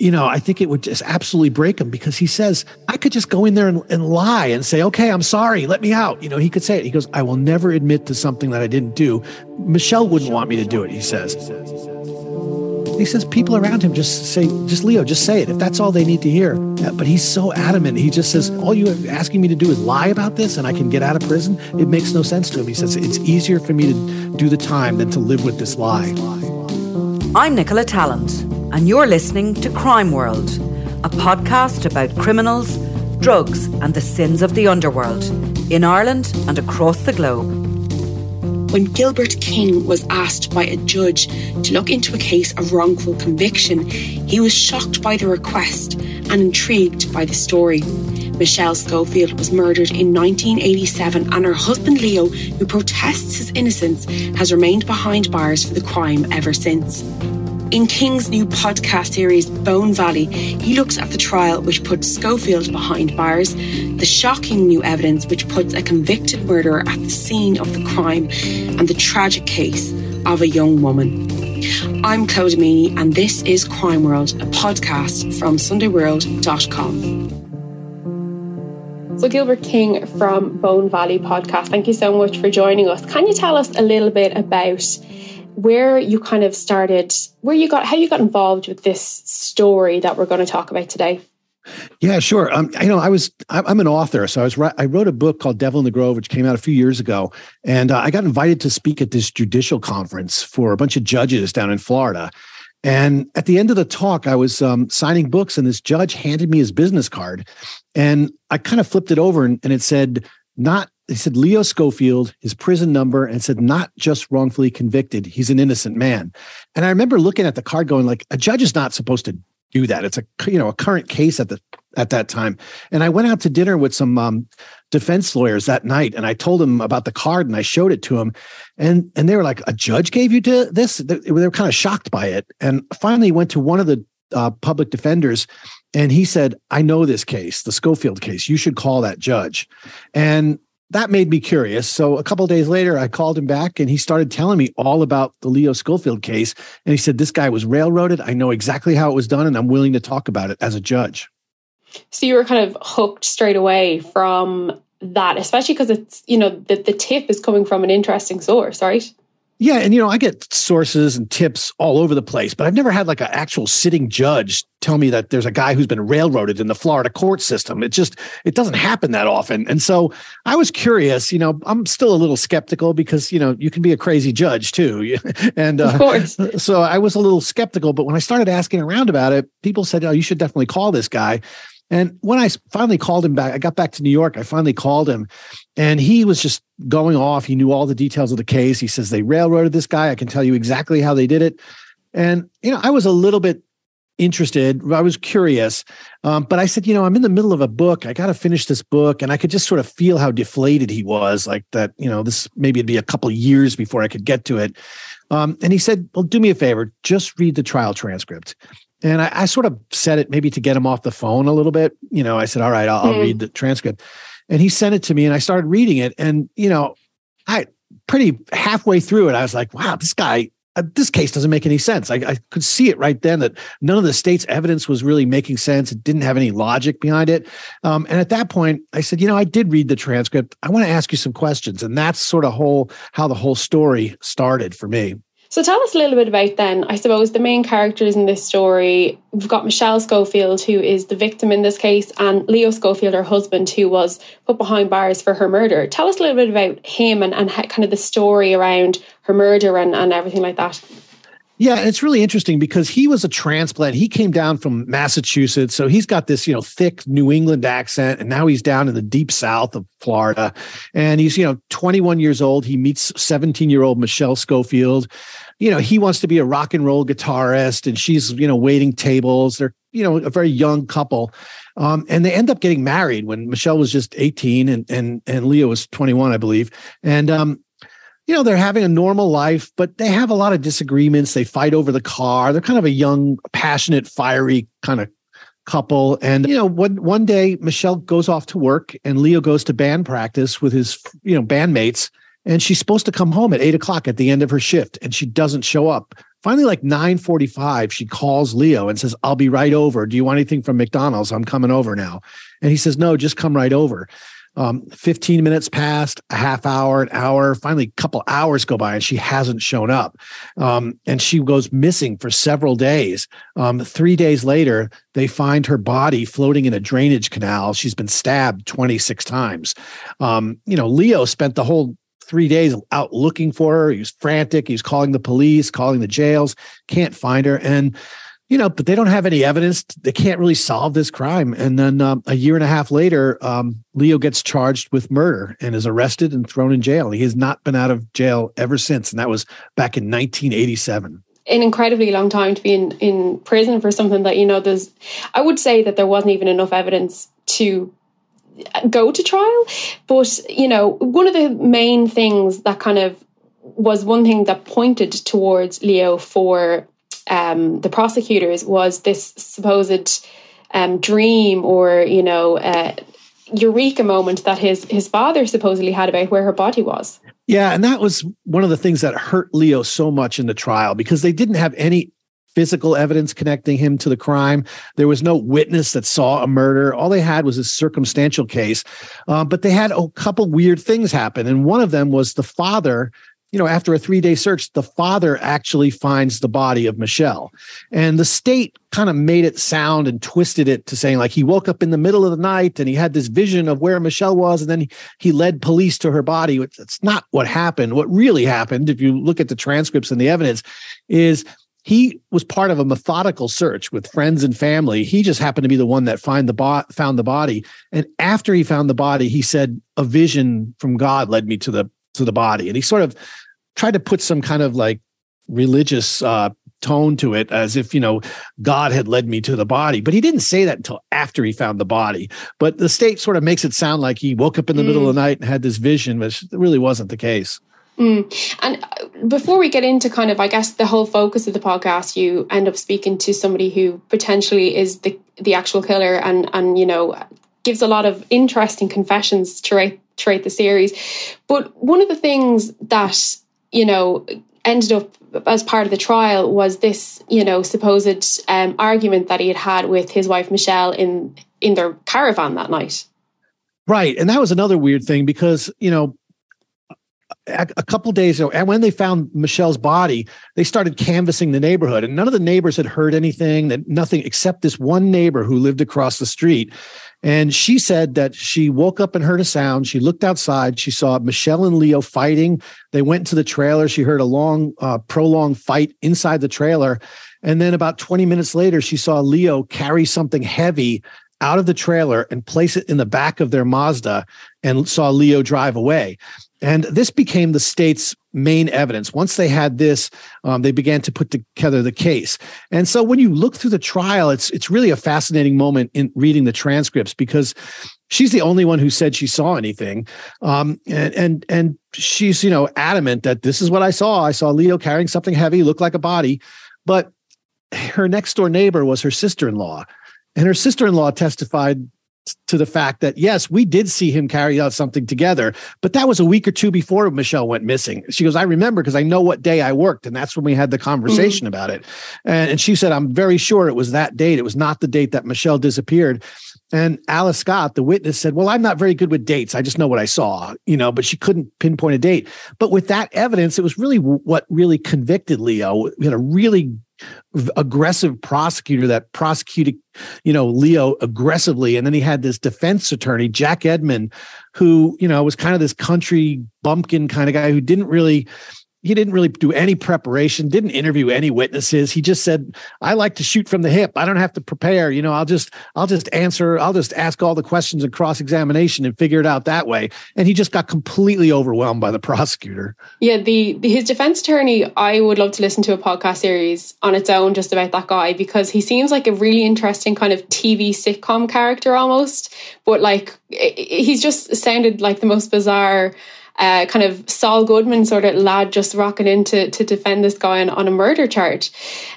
You know, I think it would just absolutely break him because he says, I could just go in there and, and, lie and say, okay, I'm sorry, let me out. You know, he could say it. He goes, I will never admit to something that I didn't do. Michelle wouldn't want me to do it, he says. He says people around him just say, just Leo, just say it if that's all they need to hear. But he's so adamant. He just says, all you're asking me to do is lie about this and I can get out of prison. It makes no sense to him. He says, it's easier for me to do the time than to live with this lie. I'm Nicola Tallant and you're listening to Crime World, a podcast about criminals, drugs, and the sins of the underworld in Ireland and across the globe. When Gilbert King was asked by a judge to look into a case of wrongful conviction, he was shocked by the request and intrigued by the story. Michelle Schofield was murdered in 1987, and her husband Leo, who protests his innocence, has remained behind bars for the crime ever since. In King's new podcast series, Bone Valley, he looks at the trial which put Schofield behind bars, the shocking new evidence which puts a convicted murderer at the scene of the crime, and the tragic case of a young woman. I'm Clodagh Meaney, and this is Crime World, a podcast from SundayWorld.com. So, Gilbert King from Bone Valley Podcast, thank you so much for joining us. Can you tell us a little bit about where you kind of started, where you got, how you got involved with this story that we're going to talk about today. Yeah, sure. Um, you know, I was I'm an author, so I was I wrote a book called Devil in the Grove, which came out a few years ago, and uh, I got invited to speak at this judicial conference for a bunch of judges down in Florida. And at the end of the talk, I was um, signing books, and this judge handed me his business card, and I kind of flipped it over, and, and it said not they said Leo Schofield, his prison number, and said not just wrongfully convicted. He's an innocent man. And I remember looking at the card, going like, a judge is not supposed to do that. It's a you know a current case at the at that time. And I went out to dinner with some um, defense lawyers that night, and I told them about the card, and I showed it to them, and and they were like, "A judge gave you to this?" They, they were kind of shocked by it. And finally, went to one of the uh, public defenders and he said, I know this case, the Schofield case. You should call that judge. And that made me curious. So a couple days later, I called him back and he started telling me all about the Leo Schofield case. And he said, This guy was railroaded. I know exactly how it was done, and I'm willing to talk about it as a judge. So you were kind of hooked straight away from that, especially because it's, you know, the, the tip is coming from an interesting source, right? Yeah, and you know, I get sources and tips all over the place, but I've never had like an actual sitting judge tell me that there's a guy who's been railroaded in the Florida court system. It just it doesn't happen that often. And so I was curious, you know, I'm still a little skeptical because, you know, you can be a crazy judge too. and uh, of course. so I was a little skeptical, but when I started asking around about it, people said, "Oh, you should definitely call this guy." And when I finally called him back, I got back to New York. I finally called him and he was just going off. He knew all the details of the case. He says, They railroaded this guy. I can tell you exactly how they did it. And, you know, I was a little bit interested. I was curious. Um, but I said, you know, I'm in the middle of a book. I got to finish this book. And I could just sort of feel how deflated he was, like that, you know, this maybe it'd be a couple years before I could get to it. Um, and he said, well, do me a favor, just read the trial transcript. And I, I, sort of said it maybe to get him off the phone a little bit. You know, I said, all right, I'll, mm. I'll read the transcript. and he sent it to me, and I started reading it, and you know, I pretty halfway through it, I was like, wow, this guy uh, this case doesn't make any sense. I, I, could see it right then that none of the state's evidence was really making sense. It didn't have any logic behind it. Um, and at that point, I said, you know, I did read the transcript. I want to ask you some questions, and that's sort of whole how the whole story started for me. So tell us a little bit about then, I suppose, the main characters in this story. We've got Michelle Schofield, who is the victim in this case, and Leo Schofield, her husband, who was put behind bars for her murder. Tell us a little bit about him and, and kind of the story around her murder and, and everything like that. Yeah, it's really interesting because he was a transplant. He came down from Massachusetts, so he's got this, you know, thick New England accent, and now he's down in the deep south of Florida, and he's, you know, 21 years old. He meets 17 year old Michelle Schofield, you know, he wants to be a rock and roll guitarist and she's, you know, waiting tables. They're, you know, a very young couple. Um, and they end up getting married when Michelle was just 18 and and and Leo was 21, I believe. And um, you know, they're having a normal life, but they have a lot of disagreements. They fight over the car. They're kind of a young, passionate, fiery kind of couple. And you know, one one day Michelle goes off to work and Leo goes to band practice with his, you know, bandmates and she's supposed to come home at eight o'clock at the end of her shift and she doesn't show up finally like 9.45 she calls leo and says i'll be right over do you want anything from mcdonald's i'm coming over now and he says no just come right over um, 15 minutes passed a half hour an hour finally a couple hours go by and she hasn't shown up um, and she goes missing for several days um, three days later they find her body floating in a drainage canal she's been stabbed 26 times um, you know leo spent the whole three days out looking for her. He was frantic. He was calling the police, calling the jails, can't find her. And, you know, but they don't have any evidence. They can't really solve this crime. And then um, a year and a half later, um, Leo gets charged with murder and is arrested and thrown in jail. He has not been out of jail ever since. And that was back in 1987 an incredibly long time to be in, in prison for something that you know there's i would say that there wasn't even enough evidence to go to trial. But, you know, one of the main things that kind of was one thing that pointed towards Leo for um, the prosecutors was this supposed um, dream or, you know, uh, eureka moment that his his father supposedly had about where her body was. Yeah, and that was one of the things that hurt Leo so much in the trial because they didn't have any physical evidence connecting him to the crime. There was no witness that saw a murder. All they had was a circumstantial case. Uh, but they had a couple weird things happen. And one of them was the father you know, after a three day search, the father actually finds the body of Michelle. And the state kind of made it sound and twisted it to saying, like, he woke up in the middle of the night and he had this vision of where Michelle was. And then he, led police to her body. It's not what happened. What really happened, if you look at the transcripts and the evidence, is he was part of a methodical search with friends and family. He just happened to be the one that find the bo- found the body. And after he found the body, he said, "A vision from God led me to the to the body." And he sort of tried to put some kind of like religious uh, tone to it, as if you know God had led me to the body. But he didn't say that until after he found the body. But the state sort of makes it sound like he woke up in the mm. middle of the night and had this vision, which really wasn't the case. Mm. And uh, before we get into kind of, I guess, the whole focus of the podcast, you end up speaking to somebody who potentially is the the actual killer, and and you know gives a lot of interesting confessions throughout throughout the series. But one of the things that you know ended up as part of the trial was this, you know, supposed um, argument that he had had with his wife Michelle in in their caravan that night. Right, and that was another weird thing because you know a couple days ago, and when they found Michelle's body, they started canvassing the neighborhood, and none of the neighbors had heard anything. That nothing except this one neighbor who lived across the street, and she said that she woke up and heard a sound. She looked outside. She saw Michelle and Leo fighting. They went to the trailer. She heard a long, uh, prolonged fight inside the trailer, and then about twenty minutes later, she saw Leo carry something heavy out of the trailer and place it in the back of their Mazda and saw Leo drive away. And this became the state's main evidence. Once they had this, um, they began to put together the case. And so when you look through the trial, it's it's really a fascinating moment in reading the transcripts because she's the only one who said she saw anything, um, and and and she's you know adamant that this is what I saw. I saw Leo carrying something heavy, looked like a body, but her next door neighbor was her sister in law, and her sister in law testified to the fact that yes, we did see him carry out something together, but that was a week or two before Michelle went missing. She goes, I remember because I know what day I worked, and that's when we had the conversation mm-hmm. about it. And, and she said, I'm very sure it was that date. It was not the date that Michelle disappeared. And Alice Scott, the witness, said, Well, I'm not very good with dates. I just know what I saw, you know, but she couldn't pinpoint a date. But with that evidence, it was really what really convicted Leo. We had a really aggressive prosecutor that prosecuted, you know, Leo aggressively. And then he had this defense attorney, Jack Edmond, who, you know, was kind of this country bumpkin kind of guy who didn't really he didn't really do any preparation, didn't interview any witnesses. He just said, "I like to shoot from the hip. I don't have to prepare. You know, I'll just I'll just answer. I'll just ask all the questions and cross examination and figure it out that way." And he just got completely overwhelmed by the prosecutor. Yeah, the, the his defense attorney. I would love to listen to a podcast series on its own just about that guy because he seems like a really interesting kind of TV sitcom character almost, but like he's just sounded like the most bizarre uh, kind of Saul Goodman sort of lad just rocking in to, to defend this guy on, on a murder charge.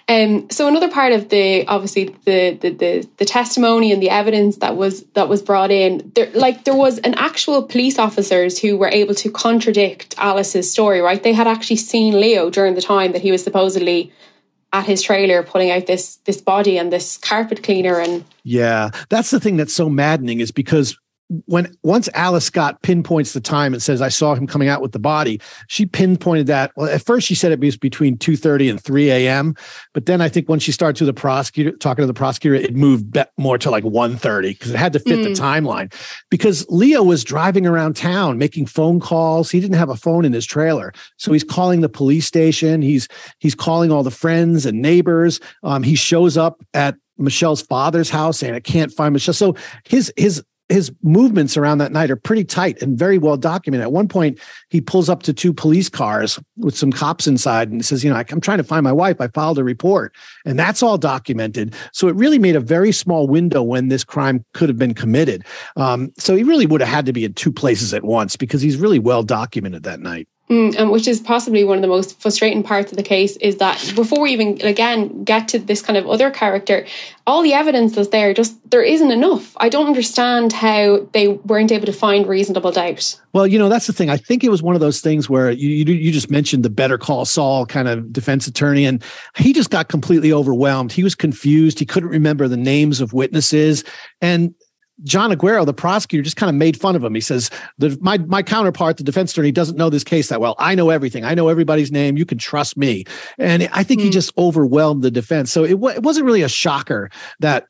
Um, so another part of the obviously the, the the the testimony and the evidence that was that was brought in, there like there was an actual police officers who were able to contradict Alice's story. Right, they had actually seen Leo during the time that he was supposedly at his trailer pulling out this this body and this carpet cleaner and yeah that's the thing that's so maddening is because when once Alice Scott pinpoints the time and says I saw him coming out with the body, she pinpointed that. Well, at first she said it was between two thirty and three a.m., but then I think when she started to the prosecutor talking to the prosecutor, it moved more to like 1.30 because it had to fit mm. the timeline. Because Leo was driving around town making phone calls. He didn't have a phone in his trailer, so he's calling the police station. He's he's calling all the friends and neighbors. Um, he shows up at Michelle's father's house and I can't find Michelle. So his his his movements around that night are pretty tight and very well documented. At one point, he pulls up to two police cars with some cops inside and says, "You know, I'm trying to find my wife. I filed a report," and that's all documented. So it really made a very small window when this crime could have been committed. Um, so he really would have had to be in two places at once because he's really well documented that night. Mm, and which is possibly one of the most frustrating parts of the case is that before we even again get to this kind of other character, all the evidence that's there just there isn't enough. I don't understand how they weren't able to find reasonable doubt. Well, you know that's the thing. I think it was one of those things where you you, you just mentioned the Better Call Saul kind of defense attorney, and he just got completely overwhelmed. He was confused. He couldn't remember the names of witnesses, and John Aguero, the prosecutor, just kind of made fun of him. He says, the, my, my counterpart, the defense attorney, doesn't know this case that well. I know everything. I know everybody's name. You can trust me. And I think mm. he hmm. just overwhelmed the defense. So it, w- it wasn't really a shocker that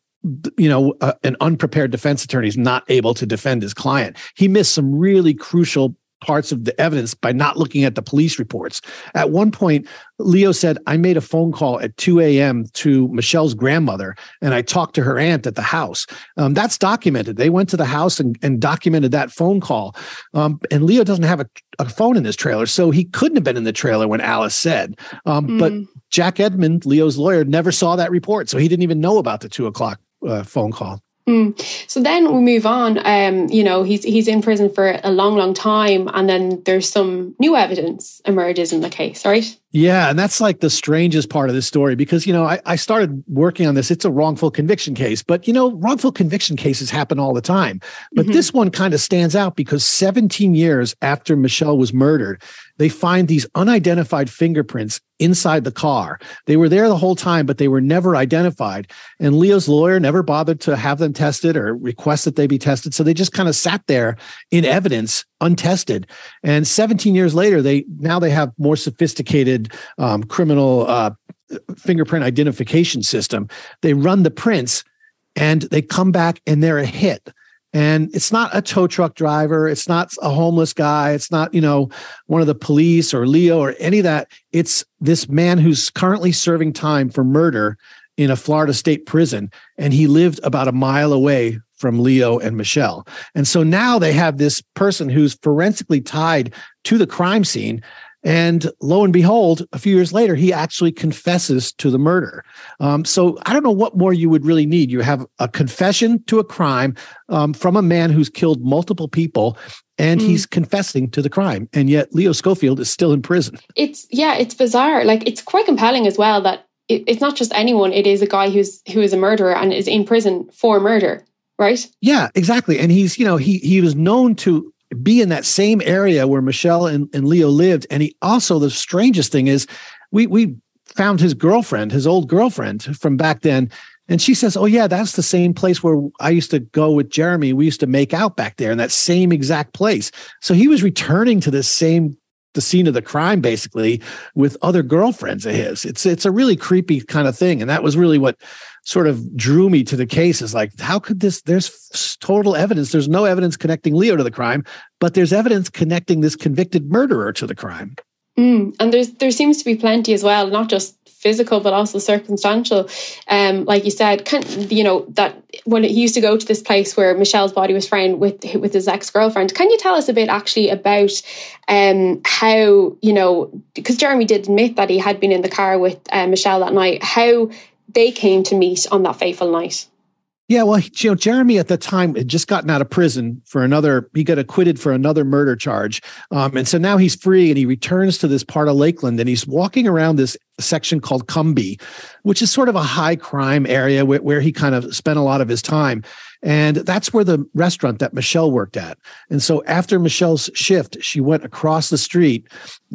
you know, uh, an unprepared defense attorney is not able to defend his client. He missed some really crucial parts of the evidence by not looking at the police reports. At one point, Leo said, I made a phone call at 2 a.m. to Michelle's grandmother and I talked to her aunt at the house. Um, that's documented. They went to the house and, and documented that phone call. Um, and Leo doesn't have a, a, phone in his trailer, so he couldn't have been in the trailer when Alice said. Um, mm. But Jack Edmond, Leo's lawyer, never saw that report, so he didn't even know about the two o'clock uh, phone call. Mm. So then we move on. Um, you know, he's he's in prison for a long, long time, and then there's some new evidence emerges in the case, right? Yeah, and that's like the strangest part of this story because you know I, I started working on this. It's a wrongful conviction case, but you know wrongful conviction cases happen all the time. But mm-hmm. this one kind of stands out because 17 years after Michelle was murdered, they find these unidentified fingerprints inside the car. They were there the whole time, but they were never identified. And Leo's lawyer never bothered to have them tested or request that they be tested. So they just kind of sat there in evidence untested. And 17 years later, they now they have more sophisticated um, criminal uh, fingerprint identification system. They run the prints and they come back and they're a hit and it's not a tow truck driver. It's not a homeless guy. It's not you know one of the police or leo or any of that. It's this man who's currently serving time for murder in a florida state prison. And he lived about a mile away from leo and michelle. And so now they have this person who's forensically tied to the crime scene and lo and behold, a few years later, he actually confesses to the murder. Um, so I don't know what more you would really need. You have a confession to a crime um, from a man who's killed multiple people, and mm. he's confessing to the crime. And yet Leo Schofield is still in prison. It's, yeah, it's bizarre. Like, it's quite compelling as well that it, it's not just anyone, it is a guy who's who is a murderer and is in prison for murder right? Yeah, exactly. And he's, you know, he he was known to be in that same area where Michelle and, and Leo lived. And he also, the strangest thing is, we we found his girlfriend, his old girlfriend from back then. And she says, Oh, yeah, that's the same place where I used to go with Jeremy. We used to make out back there in that same exact place. So he was returning to this same the scene of the crime basically with other girlfriends of his. It's it's a really creepy kind of thing. And that was really what sort of drew me to the case is like, how could this there's total evidence. There's no evidence connecting Leo to the crime, but there's evidence connecting this convicted murderer to the crime. Mm, and there's there seems to be plenty as well, not just physical but also circumstantial. Um, like you said, can, you know that when he used to go to this place where Michelle's body was found with with his ex girlfriend. Can you tell us a bit actually about um, how you know because Jeremy did admit that he had been in the car with uh, Michelle that night, how they came to meet on that fateful night? Yeah, well, you know, Jeremy at the time had just gotten out of prison for another. He got acquitted for another murder charge, um, and so now he's free and he returns to this part of Lakeland and he's walking around this section called Cumby, which is sort of a high crime area where, where he kind of spent a lot of his time. And that's where the restaurant that Michelle worked at. And so after Michelle's shift, she went across the street,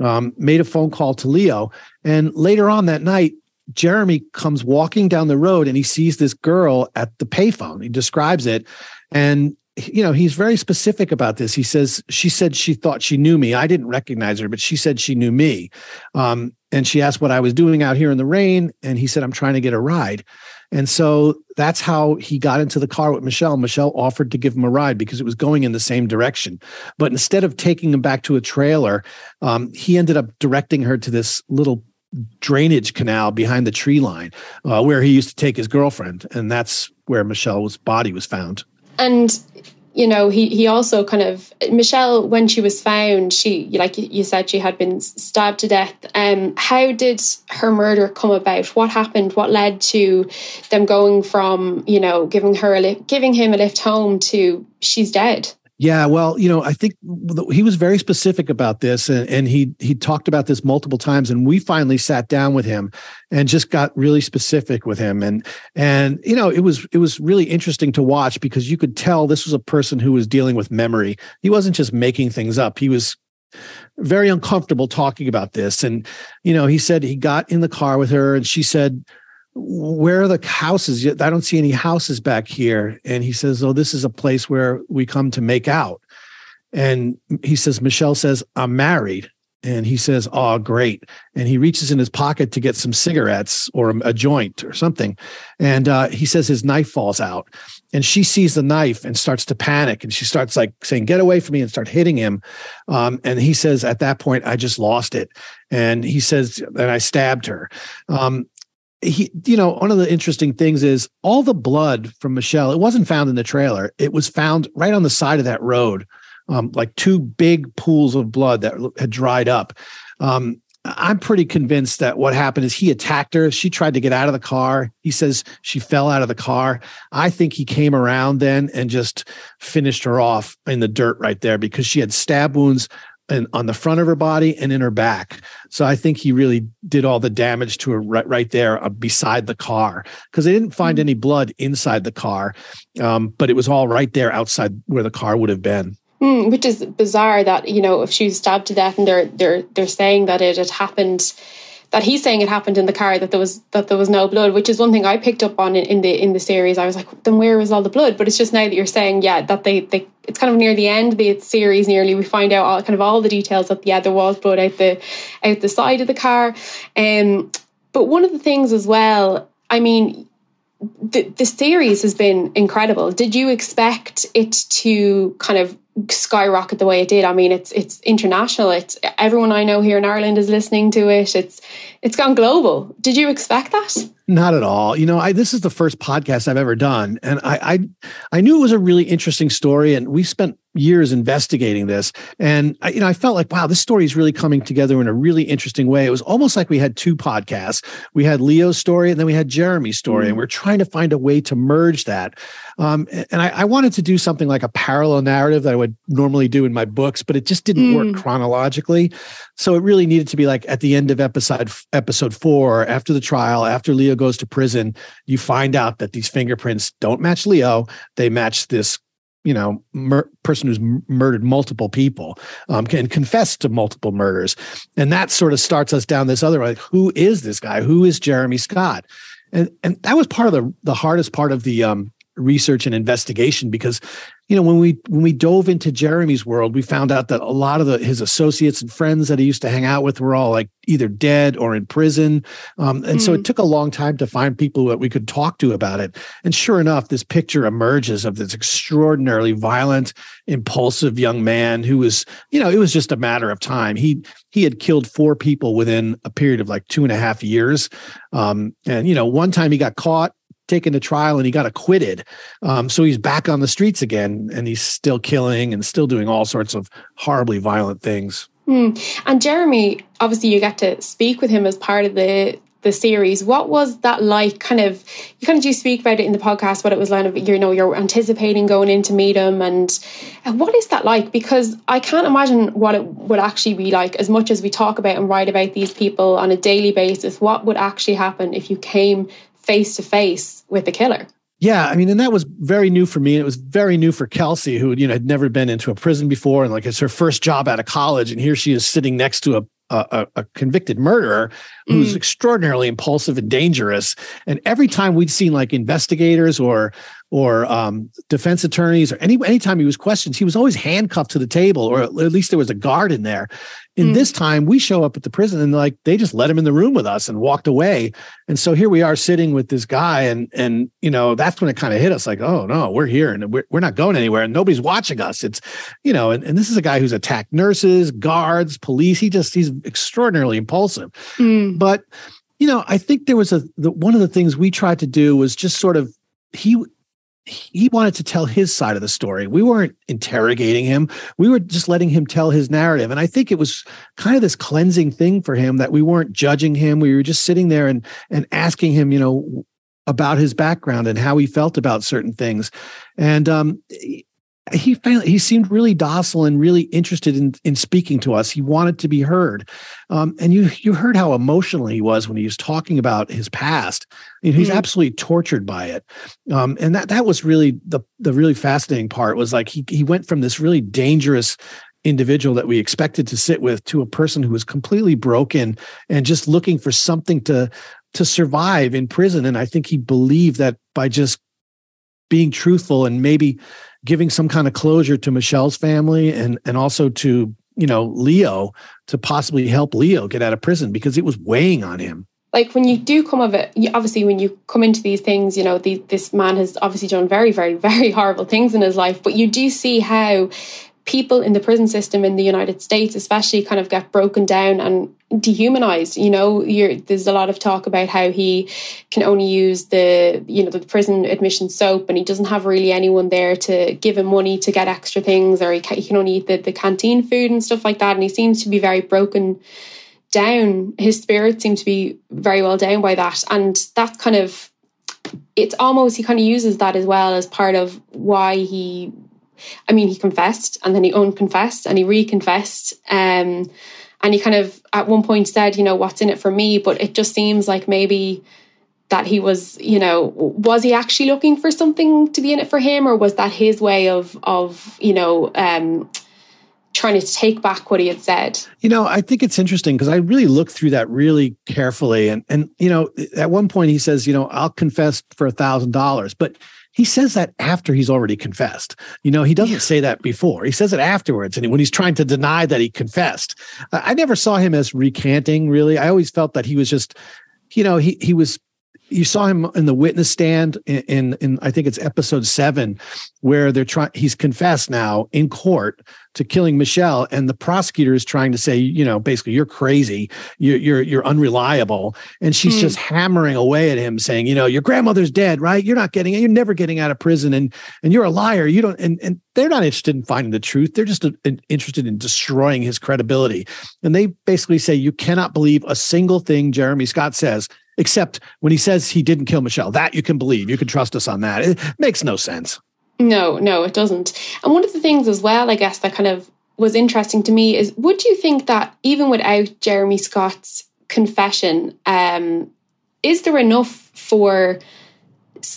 um, made a phone call to Leo, and later on that night, Jeremy comes walking down the road and he sees this girl at the payphone. He describes it. And, you know, he's very specific about this. He says, She said she thought she knew me. I didn't recognize her, but she said she knew me. Um, and she asked what I was doing out here in the rain. And he said, I'm trying to get a ride. And so that's how he got into the car with Michelle. Michelle offered to give him a ride because it was going in the same direction. But instead of taking him back to a trailer, um, he ended up directing her to this little drainage canal behind the tree line uh, where he used to take his girlfriend and that's where michelle's body was found. And you know he he also kind of michelle when she was found she like you said she had been stabbed to death. Um how did her murder come about? What happened? What led to them going from you know giving her a lift, giving him a lift home to she's dead yeah, well, you know, I think he was very specific about this, and, and, he he talked about this multiple times, and we finally sat down with him and just got really specific with him, and and you know, it was it was really interesting to watch because you could tell this was a person who was dealing with memory. He wasn't just making things up; he was very uncomfortable talking about this, and you know, he said he got in the car with her, and she said where are the houses? I don't see any houses back here. And he says, Oh, this is a place where we come to make out. And he says, Michelle says, I'm married. And he says, Oh, great. And he reaches in his pocket to get some cigarettes or a, joint or something. And uh, he says his knife falls out. And she sees the knife and starts to panic. And she starts like saying, Get away from me and start hitting him. Um, and he says, At that point, I just lost it. And he says, And I stabbed her. Um, he you know one of the interesting things is all the blood from michelle it wasn't found in the trailer. It was found right on the side of that road um, like two big pools of blood that had dried up. Um, i'm pretty convinced that what happened is he attacked her. She tried to get out of the car. He says she fell out of the car. I think he came around then and just finished her off in the dirt right there because she had stab wounds and on the front of her body and in her back. So I think he really did all the damage to her right, right there uh, beside the car because they didn't find mm-hmm. any blood inside the car, um, but it was all right there outside where the car would have been. Mm, which is bizarre that you know if she was stabbed to death and they're they're they're saying that it had happened that he's saying it happened in the car that there was that there was no blood, which is one thing I picked up on in, in the in the series. I was like, then where was all the blood? But it's just now that you're saying, yeah, that they they it's kind of near the end of the series nearly we find out all kind of all the details that yeah there was blood out the out the side of the car. Um but one of the things as well, I mean, the, the series has been incredible. Did you expect it to kind of skyrocket the way it did. I mean, it's it's international. It's everyone I know here in Ireland is listening to it. It's it's gone global. Did you expect that? Not at all. You know, I this is the first podcast I've ever done, and I I, I knew it was a really interesting story, and we spent years investigating this and I, you know i felt like wow this story is really coming together in a really interesting way it was almost like we had two podcasts we had leo's story and then we had jeremy's story mm-hmm. and we're trying to find a way to merge that um, and I, I, wanted to do something like a parallel narrative that i would normally do in my books but it just didn't mm. work chronologically so it really needed to be like at the end of episode episode four after the trial after leo goes to prison, you find out that these fingerprints don't match Leo. They match this you know mur- person who's m- murdered multiple people um, can confess to multiple murders. And that sort of starts us down this other like who is this guy? Who is jeremy scott? And and that was part of the the hardest part of the um, research and investigation because you know when we when we dove into jeremy's world we found out that a lot of the his associates and friends that he used to hang out with were all like either dead or in prison um, and mm. so it hmm. took a long time to find people that we could talk to about it and sure enough this picture emerges of this extraordinarily violent impulsive young man who was you know it was just a matter of time he he had killed four people within a period of like two and a half years um, and you know one time he got caught taken to trial and he got acquitted. Um, so he's back on the streets again and he's still killing and still doing all sorts of horribly violent things. Mm. And Jeremy, obviously, you get to speak with him as part of the the series. What was that like? Kind of, you kind of do speak about it in the podcast. What it was like, you know, you're anticipating going in to meet him, and, and what is that like? Because I can't imagine what it would actually be like. As much as we talk about and write about these people on a daily basis, what would actually happen if you came face to face with the killer. Yeah, I mean, and that was very new for me. And it was very new for Kelsey, who you know had never been into a prison before, and like it's her first job out of college, and here she is sitting next to a a, a, convicted murderer who's mm. extraordinarily impulsive and dangerous. And every time we'd seen like investigators or or um, defense attorneys or any anytime he was questioned, he was always handcuffed to the table, or at least there was a guard in there. In mm. this time, we show up at the prison and like they just let him in the room with us and walked away. And so here we are sitting with this guy, and and you know that's when it kind of hit us like, oh no, we're here and we're, we're not going anywhere, and nobody's watching us. It's you know, and, and this is a guy who's attacked nurses, guards, police. He just he's extraordinarily impulsive, mm. but you know, I think there was a the, one of the things we tried to do was just sort of he he wanted to tell his side of the story. We weren't interrogating him. We were just letting him tell his narrative. And I think it was kind of this cleansing thing for him that we weren't judging him. We were just sitting there and and asking him, you know, about his background and how he felt about certain things. And um, he found, he seemed really docile and really interested in in speaking to us. He wanted to be heard, um, and you you heard how emotional he was when he was talking about his past. he's mm-hmm. absolutely tortured by it, um, and that that was really the the really fascinating part. Was like he he went from this really dangerous individual that we expected to sit with to a person who was completely broken and just looking for something to to survive in prison. And I think he believed that by just being truthful and maybe giving some kind of closure to Michelle's family and and also to you know Leo to possibly help Leo get out of prison because it was weighing on him. Like when you do come of it, you, obviously when you come into these things, you know the, this man has obviously done very, very, very horrible things in his life. But you do see how people in the prison system in the United States, especially, kind of get broken down and dehumanized. You know, there's a lot of talk about how he can only use the, you know, the prison admission soap, and he doesn't have really anyone there to give him money to get extra things, or he can, he can only eat the, the canteen food and stuff like that. And he seems to be very broken down. His spirit seems to be very well down by that, and that's kind of. It's almost he kind of uses that as well as part of why he I mean, he confessed and then he unconfessed and he reconfessed. Um, and he kind of at one point said, you know, what's in it for me? But it just seems like maybe that he was, you know, was he actually looking for something to be in it for him, or was that his way of of, you know, um, trying to take back what he had said? You know, I think it's interesting because I really looked through that really carefully. And and you know, at one point he says, you know, I'll confess for a thousand dollars, but he says that after he's already confessed. You know, he doesn't yeah. say that before. He says it afterwards, and when he's trying to deny that he confessed. I never saw him as recanting. Really, I always felt that he was just, you know, he he was you saw him in the witness stand in, in, in I think it's episode seven, where they're trying. He's confessed now in court to killing Michelle, and the prosecutor is trying to say, you know, basically, you're crazy, you're you're, you're unreliable, and she's mm. just hammering away at him, saying, you know, your grandmother's dead, right? You're not getting, you're never getting out of prison, and and you're a liar. You don't, and and they're not interested in finding the truth. They're just a, uh, interested in destroying his credibility, and they basically say, you cannot believe a single thing Jeremy Scott says except when he says he didn't kill Michelle. That you can believe. You can trust us on that. It makes no sense. No, no, it doesn't. And one of the things as well, I guess, that kind of was interesting to me is would you think that even without Jeremy Scott's confession, um, is there enough for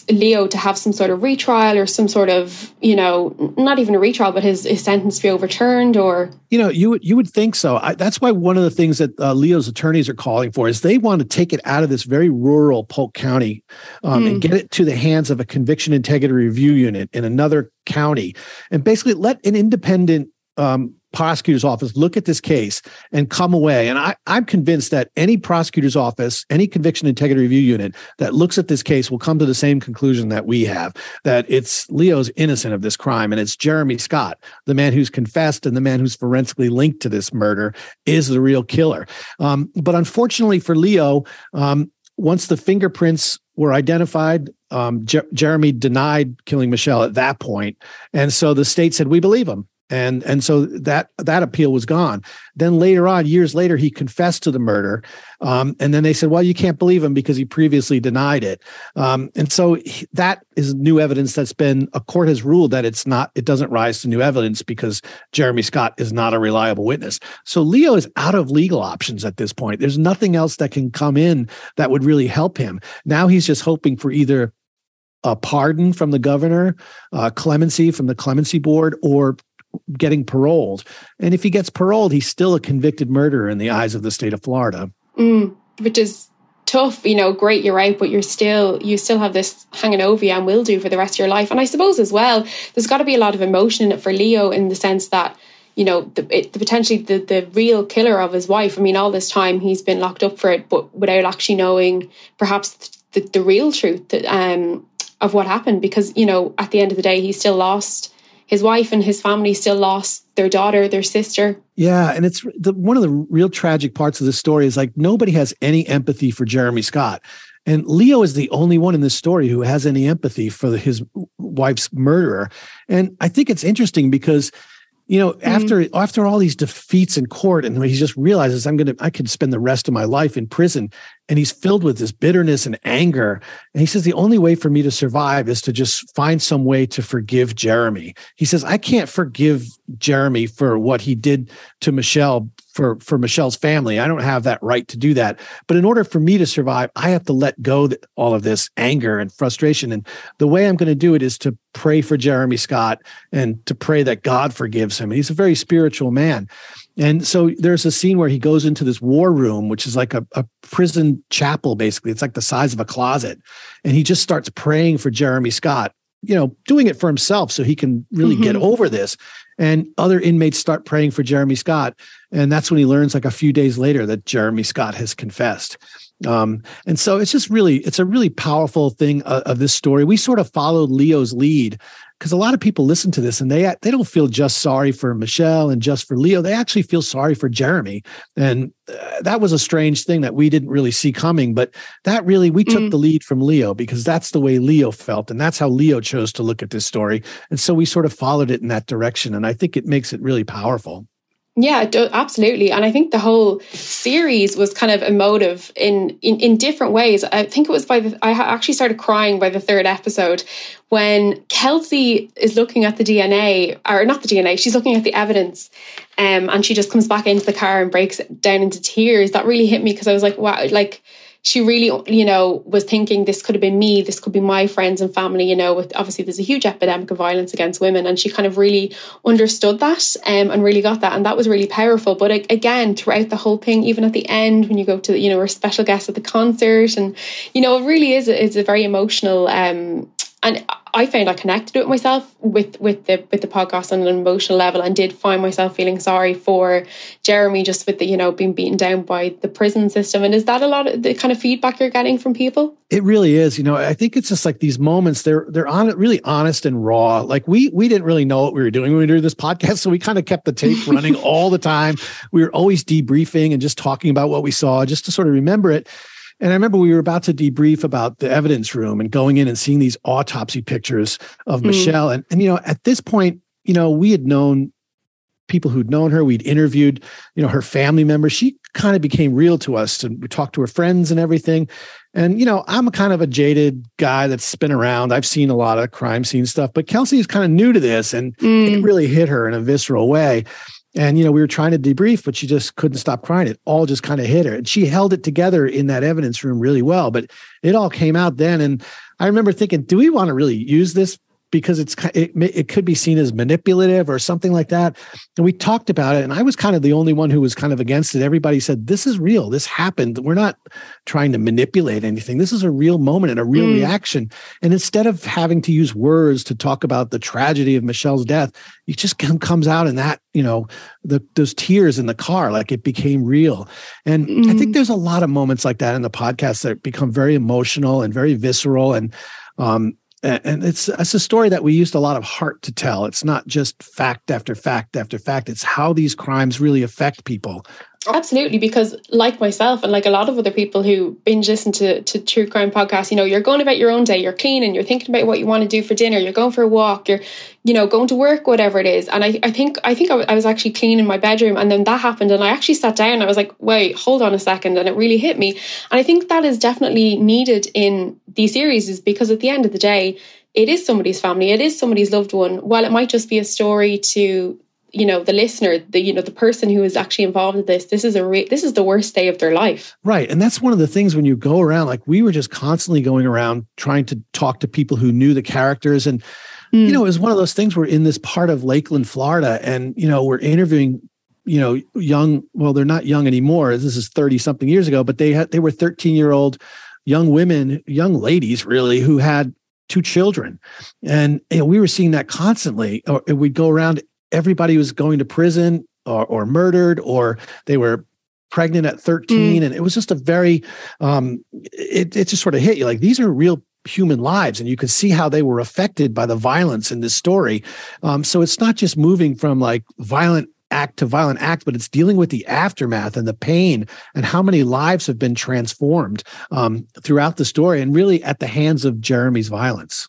Leo to have some sort of retrial or some sort of, you know, not even a retrial, but his, his sentence be overturned or. You know, you would you would think so. I, that's why one of the things that uh, Leo's attorneys are calling for is they want to take it out of this very rural Polk County um, mm. and get it to the hands of a conviction integrity review unit in another county, and basically let an independent um, prosecutor's office look at this case and come away. And I, I'm convinced that any prosecutor's office, any conviction integrity review unit that looks at this case will come to the same conclusion that we have that it's Leo's innocent of this crime. And it's Jeremy Scott, the man who's confessed and the man who's forensically linked to this murder, is the real killer. Um, but unfortunately for Leo, um, once the fingerprints were identified, um, Jeremy denied killing Michelle at that point, and so the state said we believe him and and so that that appeal was gone. Then later on years later he confessed to the murder um, and then they said well you can't believe him because he previously denied it. Um, and so he, that is new evidence that's been a court has ruled that it's not it doesn't rise to new evidence because jeremy scott is not a reliable witness. So leo is out of legal options at this point. There's nothing else that can come in that would really help him. Now he's just hoping for either a pardon from the governor, uh, clemency from the clemency board, or getting paroled. And if he gets paroled, he's still a convicted murderer in the eyes of the state of Florida. Mm, which is tough, you know, great, you're out, but you're still, you still have this hanging over you and will do for the rest of your life. And I suppose as well, there's got to be a lot of emotion in it for Leo in the sense that, you know, the, it, the potentially the, the real killer of his wife. I mean, all this time he's been locked up for it, but without actually knowing perhaps the, the real truth um, of what happened because, you know, at the end of the day, he still lost his wife and his family still lost their daughter, their sister. Yeah, and it's the, one of the real tragic parts of the story is like nobody has any empathy for Jeremy Scott. And Leo is the only one in this story who has any empathy for the, his wife's murderer. And I think it's interesting because you know mm-hmm. after after all these defeats in court and he just realizes i'm gonna i could spend the rest of my life in prison and he's filled with this bitterness and anger and he says the only way for me to survive is to just find some way to forgive jeremy he says i can't forgive jeremy for what he did to michelle for for Michelle's family. I don't have that right to do that. But in order for me to survive, I have to let go all of this anger and frustration. And the way I'm going to do it is to pray for Jeremy Scott and to pray that God forgives him. And he's a very spiritual man. And so there's a scene where he goes into this war room, which is like a, a prison chapel, basically. It's like the size of a closet. And he just starts praying for Jeremy Scott you know, doing it for himself so he can really mm-hmm. get over this. And other inmates start praying for Jeremy Scott. And that's when he learns, like a few days later, that Jeremy Scott has confessed. Um, and so it's just really, it's a really powerful thing of, of this story. We sort of followed Leo's lead because a lot of people listen to this and they they don't feel just sorry for Michelle and just for Leo. They actually feel sorry for Jeremy, and uh, that was a strange thing that we didn't really see coming. But that really we took mm. the lead from Leo because that's the way Leo felt, and that's how Leo chose to look at this story, and so we sort of followed it in that direction. And I think it makes it really powerful. Yeah, absolutely. And I think the whole series was kind of emotive in, in, in different ways. I think it was by the, I actually started crying by the third episode when Kelsey is looking at the DNA, or not the DNA, she's looking at the evidence. Um, and she just comes back into the car and breaks down into tears. That really hit me because I was like, wow, like, she really, you know, was thinking this could have been me, this could be my friends and family, you know, with obviously there's a huge epidemic of violence against women. And she kind of really understood that um, and really got that. And that was really powerful. But again, throughout the whole thing, even at the end, when you go to, you know, our special guest at the concert and, you know, it really is, it's a very emotional um, and I found I connected with myself with with the with the podcast on an emotional level and did find myself feeling sorry for Jeremy just with the you know being beaten down by the prison system. And is that a lot of the kind of feedback you're getting from people? It really is. You know I think it's just like these moments they're they're on really honest and raw. Like we we didn't really know what we were doing when we were doing this podcast so we kind of kept the tape running all the time. We were always debriefing and just talking about what we saw just to sort of remember it and I remember we were about to debrief about the evidence room and going in and seeing these autopsy pictures of mm. Michelle. And, and, you know, at this point, you know, we had known people who'd known her. We'd interviewed, you know, her family members. She kind of became real to us and we talked to her friends and everything. And, you know, I'm kind of a jaded guy that's been around. I've seen a lot of crime scene stuff, but Kelsey is kind of new to this and mm. it really hit her in a visceral way. And, you know, we were trying to debrief, but she just couldn't stop crying. It all just kind of hit her. And she held it together in that evidence room really well. But it all came out then. And I remember thinking, do we want to really use this because it's it, it could be seen as manipulative or something like that. And we talked about it, and I was kind of the only one who was kind of against it. Everybody said this is real. This happened. We're not trying to manipulate anything. This is a real moment and a real mm. reaction. And instead of having to use words to talk about the tragedy of Michelle's death, it just comes out in that you know the those tears in the car, like it became real. And mm. I think mm. there's a lot of moments like that in the podcast that become very emotional and very visceral and um, and it's it's a story that we used a lot of heart to tell. It's not just fact after fact after fact. It's how these crimes really affect people. Absolutely, because like myself and like a lot of other people who binge listen to, to true crime podcasts, you know, you're going about your own day, you're cleaning, you're thinking about what you want to do for dinner, you're going for a walk, you're, you know, going to work, whatever it is. And I, I think I think I was actually cleaning my bedroom, and then that happened, and I actually sat down. And I was like, wait, hold on a second, and it really hit me. And I think that is definitely needed in these series, is because at the end of the day, it is somebody's family, it is somebody's loved one. While it might just be a story to you know the listener the you know the person who is actually involved in this this is a re- this is the worst day of their life. Right. And that's one of the things when you go around like we were just constantly going around trying to talk to people who knew the characters. And mm. you know it was one of those things we're in this part of lakeland florida and you know we're interviewing you know young well they're not young anymore. This is 30 something years ago but they had they were 13 year old young women young ladies really who had two children. And you know, we were seeing that constantly. Or we'd go around everybody was going to prison or, or murdered or they were pregnant at 13 mm. and it was just a very um it, it just sort of hit you. Like these are real human lives and you can see how they were affected by the violence in this story. Um so it's not just moving from like violent act to violent act but it's dealing with the aftermath and the pain and how many lives have been transformed um throughout the story and really at the hands of jeremy's violence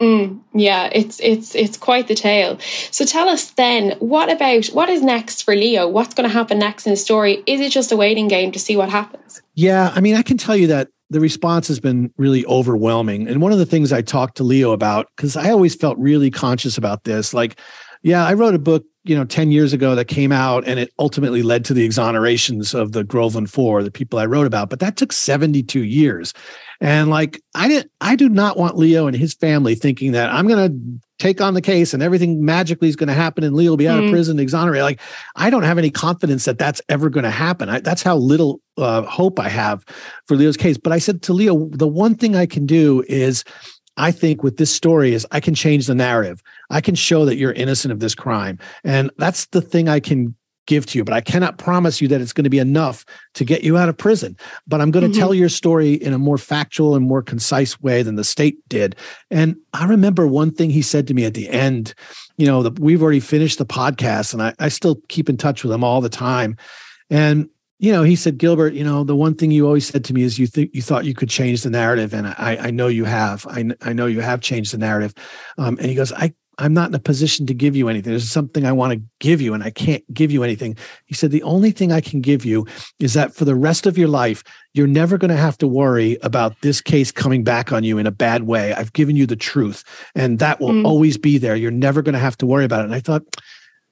Mm, yeah, it's it's it's quite the tale. So tell us then, what about what is next for Leo? What's going to happen next in the story? Is it just a waiting game to see what happens? Yeah, I mean, I can tell you that the response has been really overwhelming. And one of the things I talked to Leo about, because I always felt really conscious about this, like, yeah, I wrote a book, you know, 10 years ago that came out and it ultimately led to the exonerations of the Groveland Four, the people I wrote about, but that took 72 years. And like I didn't I do not want Leo and his family thinking that I'm gonna take on the case and everything magically is going to happen and Leo will be out mm. of prison exonerated. Like I don't have any confidence that that's ever going to happen. I, that's how little uh, hope I have for Leo's case. But I said to Leo, the one thing I can do is I think with this story is I can change the narrative. I can show that you're innocent of this crime. And that's the thing I can give to you, but I cannot promise you that it's going to be enough to get you out of prison. But I'm going to mm-hmm. tell your story in a more factual and more concise way than the state did. And I remember one thing he said to me at the end. You know, the, we've already finished the podcast, and I, I still keep in touch with him all the time. And you know, he said, Gilbert, you know, the one thing you always said to me is you think you thought you could change the narrative, and I, I know you have. I, I know you have changed the narrative. Um, and he goes, I I'm not in a position to give you anything. There's something I want to give you, and I can't give you anything. He said, The only thing I can give you is that for the rest of your life, you're never going to have to worry about this case coming back on you in a bad way. I've given you the truth, and that will mm. always be there. You're never going to have to worry about it. And I thought,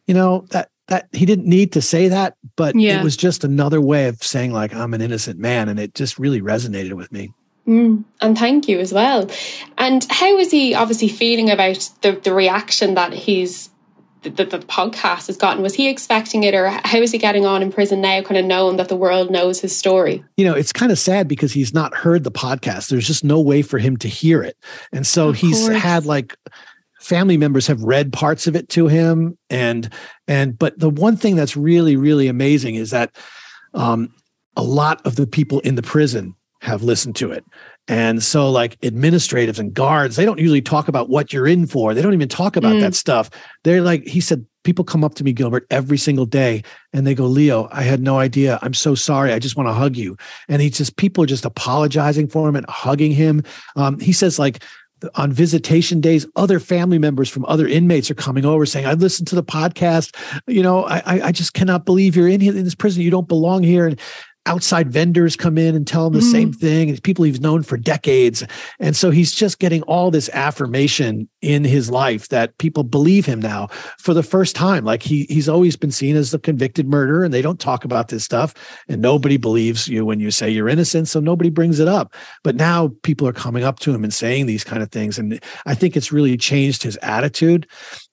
you know, that that he didn't need to say that, but yeah. it was just another way of saying, like, I'm an innocent man. And it just really resonated with me. Mm, and thank you as well. And how is he obviously feeling about the, the reaction that he's that the podcast has gotten? Was he expecting it, or how is he getting on in prison now, kind of knowing that the world knows his story? You know, it's kind of sad because he's not heard the podcast. There's just no way for him to hear it, and so of he's course. had like family members have read parts of it to him, and and but the one thing that's really really amazing is that um, a lot of the people in the prison have listened to it. And so, like administratives and guards, they don't usually talk about what you're in for. They don't even talk about mm. that stuff. They're like, he said, people come up to me, Gilbert, every single day and they go, Leo, I had no idea. I'm so sorry. I just want to hug you. And he just, people are just apologizing for him and hugging him. Um, he says, like, on visitation days, other family members from other inmates are coming over saying, I listened to the podcast. You know, I, I just cannot believe you're in here in this prison. You don't belong here. And outside vendors come in and tell him the mm-hmm. same thing. It's people he's known for decades. And so he's just getting all this affirmation in his life that people believe him now for the first time. Like he he's always been seen as the convicted murderer and they don't talk about this stuff and nobody believes you when you say you're innocent. So nobody brings it up. But now people are coming up to him and saying these kind of things. And I think it's really changed his attitude.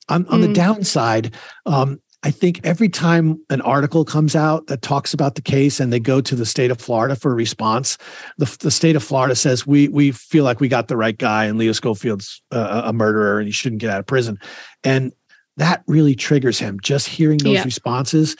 On, on mm. the downside, um, I think every time an article comes out that talks about the case and they go to the state of Florida for a response, the, the state of Florida says we we feel like we got the right guy and Leo Schofield's uh, a murderer and he shouldn't get out of prison, and that really triggers him. Just hearing those yeah. responses,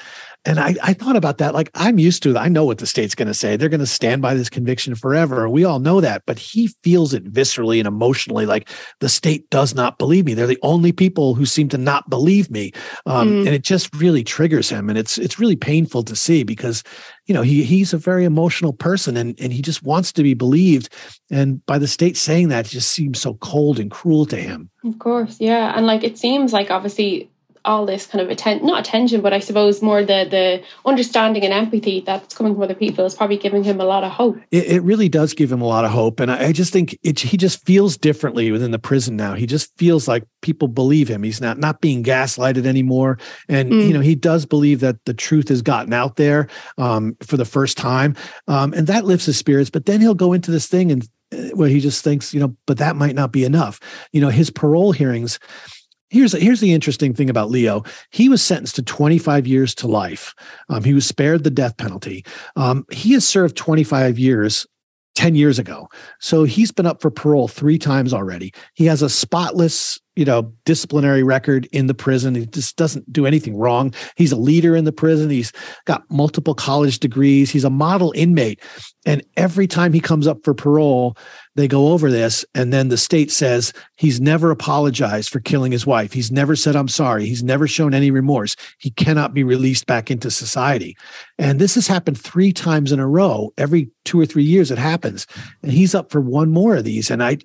and I, I thought about that. Like, I'm used to it. I know what the state's going to say. They're going to stand by this conviction forever. We all know that. But he feels it viscerally and emotionally like the state does not believe me. They're the only people who seem to not believe me. Um, mm. And it just really triggers him. And it's it's really painful to see because, you know, he he's a very emotional person and, and he just wants to be believed. And by the state saying that, it just seems so cold and cruel to him. Of course. Yeah. And like it seems like obviously all this kind of attention not attention but i suppose more the the understanding and empathy that's coming from other people is probably giving him a lot of hope. It, it really does give him a lot of hope and i, I just think it, he just feels differently within the prison now. He just feels like people believe him. He's not not being gaslighted anymore and mm. you know he does believe that the truth has gotten out there um, for the first time um, and that lifts his spirits but then he'll go into this thing and uh, where he just thinks you know but that might not be enough. You know his parole hearings here's here's the interesting thing about Leo. He was sentenced to 25 years to life. Um, he was spared the death penalty. Um, he has served 25 years 10 years ago. So he's been up for parole three times already. He has a spotless, you know, disciplinary record in the prison. He just doesn't do anything wrong. He's a leader in the prison. He's got multiple college degrees. He's a model inmate. And every time he comes up for parole, they go over this and then the state says he's never apologized for killing his wife he's never said i'm sorry he's never shown any remorse he cannot be released back into society and this has happened three times in a row every two or three years it happens and he's up for one more of these and i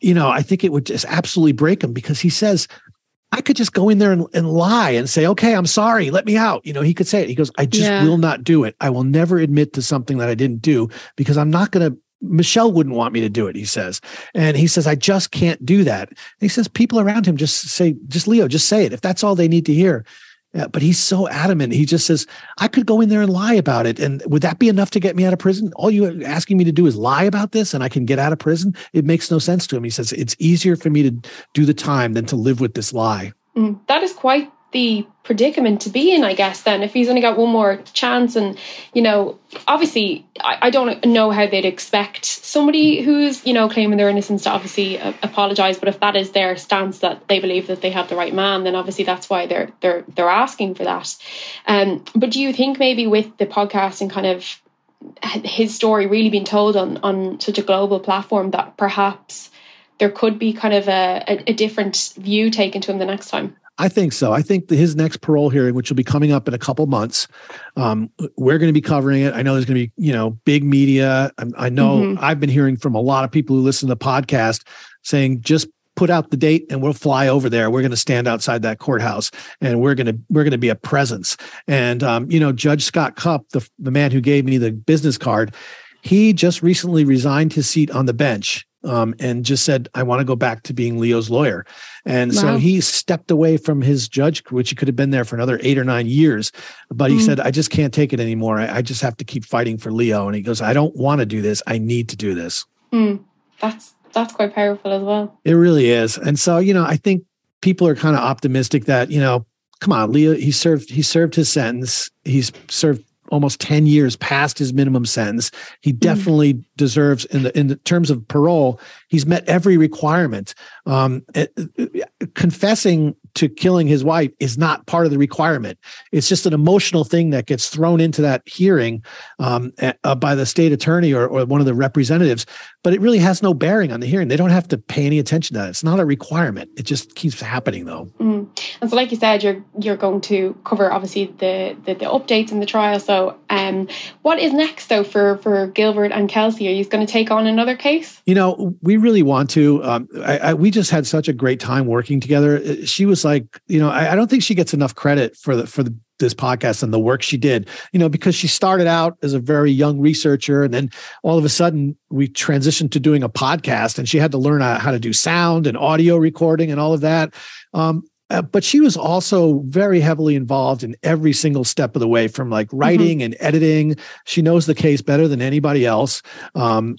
you know i think it would just absolutely break him because he says I could just go in there and, and, lie and say, okay, I'm sorry, let me out. You know, he could say it. He goes, I just yeah. will not do it. I will never admit to something that I didn't do because I'm not going to Michelle wouldn't want me to do it, he says. And he says, I just can't do that. And he says, people around him just say, just Leo, just say it if that's all they need to hear. Yeah, but he's so adamant. He just says, I could go in there and lie about it. And would that be enough to get me out of prison? All you are asking me to do is lie about this and I can get out of prison? It makes no sense to him. He says, it's easier for me to do the time than to live with this lie. Mm, that is quite the predicament to be in, I guess, then, if he's only got one more chance. And, you know, obviously, I, I don't know how they'd expect somebody who's, you know, claiming their innocence to obviously uh, apologise. But if that is their stance that they believe that they have the right man, then obviously that's why they're they're they're asking for that. Um, but do you think maybe with the podcast and kind of his story really being told on on such a global platform that perhaps there could be kind of a, a, a different view taken to him the next time? I think so. I think his next parole hearing, which will be coming up in a couple months, um, we're going to be covering it. I know there's going to be, you know, big media. I, I know mm-hmm. I've been hearing from a lot of people who listen to the podcast saying just put out the date and we'll fly over there. We're going to stand outside that courthouse and we're going to we're going to be a presence. And um, you know, Judge Scott Cupp, the the man who gave me the business card, he just recently resigned his seat on the bench um, and just said, I want to go back to being Leo's lawyer. And wow. so he stepped away from his judge, which he could have been there for another eight or nine years. But he mm. said, I just can't take it anymore. I, I, just have to keep fighting for Leo. And he goes, I don't want to do this. I need to do this. Mm. That's that's quite powerful as well. It really is. And so, you know, I think people are kind of optimistic that, you know, come on, Leo, he served he served his sentence. He's served almost 10 years past his minimum sentence. He mm. definitely mm. deserves in the in the terms of parole, he's met every requirement. Um, eh, eh, confessing to killing his wife is not part of the requirement. It's just an emotional thing that gets thrown into that hearing um, uh, by the state attorney or, or one of the representatives, but it really has no bearing on the hearing. They don't have to pay any attention to that. It's not a requirement. It just keeps happening though. Mm. And so, like you said, you're you're going to cover obviously the the, the updates in the trial. So, um, what is next though for for Gilbert and Kelsey? Are you going to take on another case? You know, we really want to. Um, I, I, we just had such a great time working together. She was like, you know, I, I don't think she gets enough credit for the for the this podcast and the work she did. You know, because she started out as a very young researcher, and then all of a sudden we transitioned to doing a podcast, and she had to learn how to do sound and audio recording and all of that. Um, uh, but she was also very heavily involved in every single step of the way from like writing mm-hmm. and editing she knows the case better than anybody else um,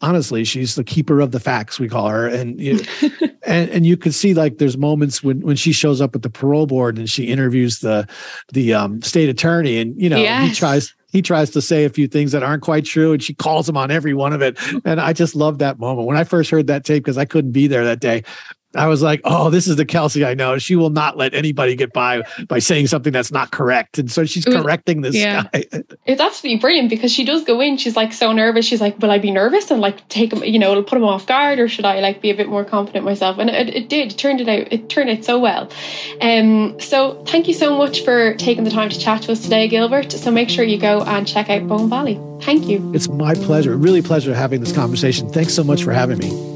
honestly, she's the keeper of the facts. We call her, and you, and and you can see like there's moments when when she shows up at the parole board and she interviews the the um, state attorney, and you know yes. he tries he tries to say a few things that aren't quite true and she calls him on every one of it and i just love that moment when i first heard that tape because i couldn't be there that day I was like, oh, this is the Kelsey I know. She will not let anybody get by by saying something that's not correct. And so she's correcting this yeah. guy. It's absolutely brilliant because she does go in. She's like so nervous. She's like, will I be nervous and like take him, you know, it'll put him off guard or should I like be a bit more confident myself? And it, it did. It turned it out. It turned out so well. Um, so thank you so much for taking the time to chat to us today, Gilbert. So make sure you go and check out Bone Valley. Thank you. It's my pleasure. Really pleasure having this conversation. Thanks so much for having me.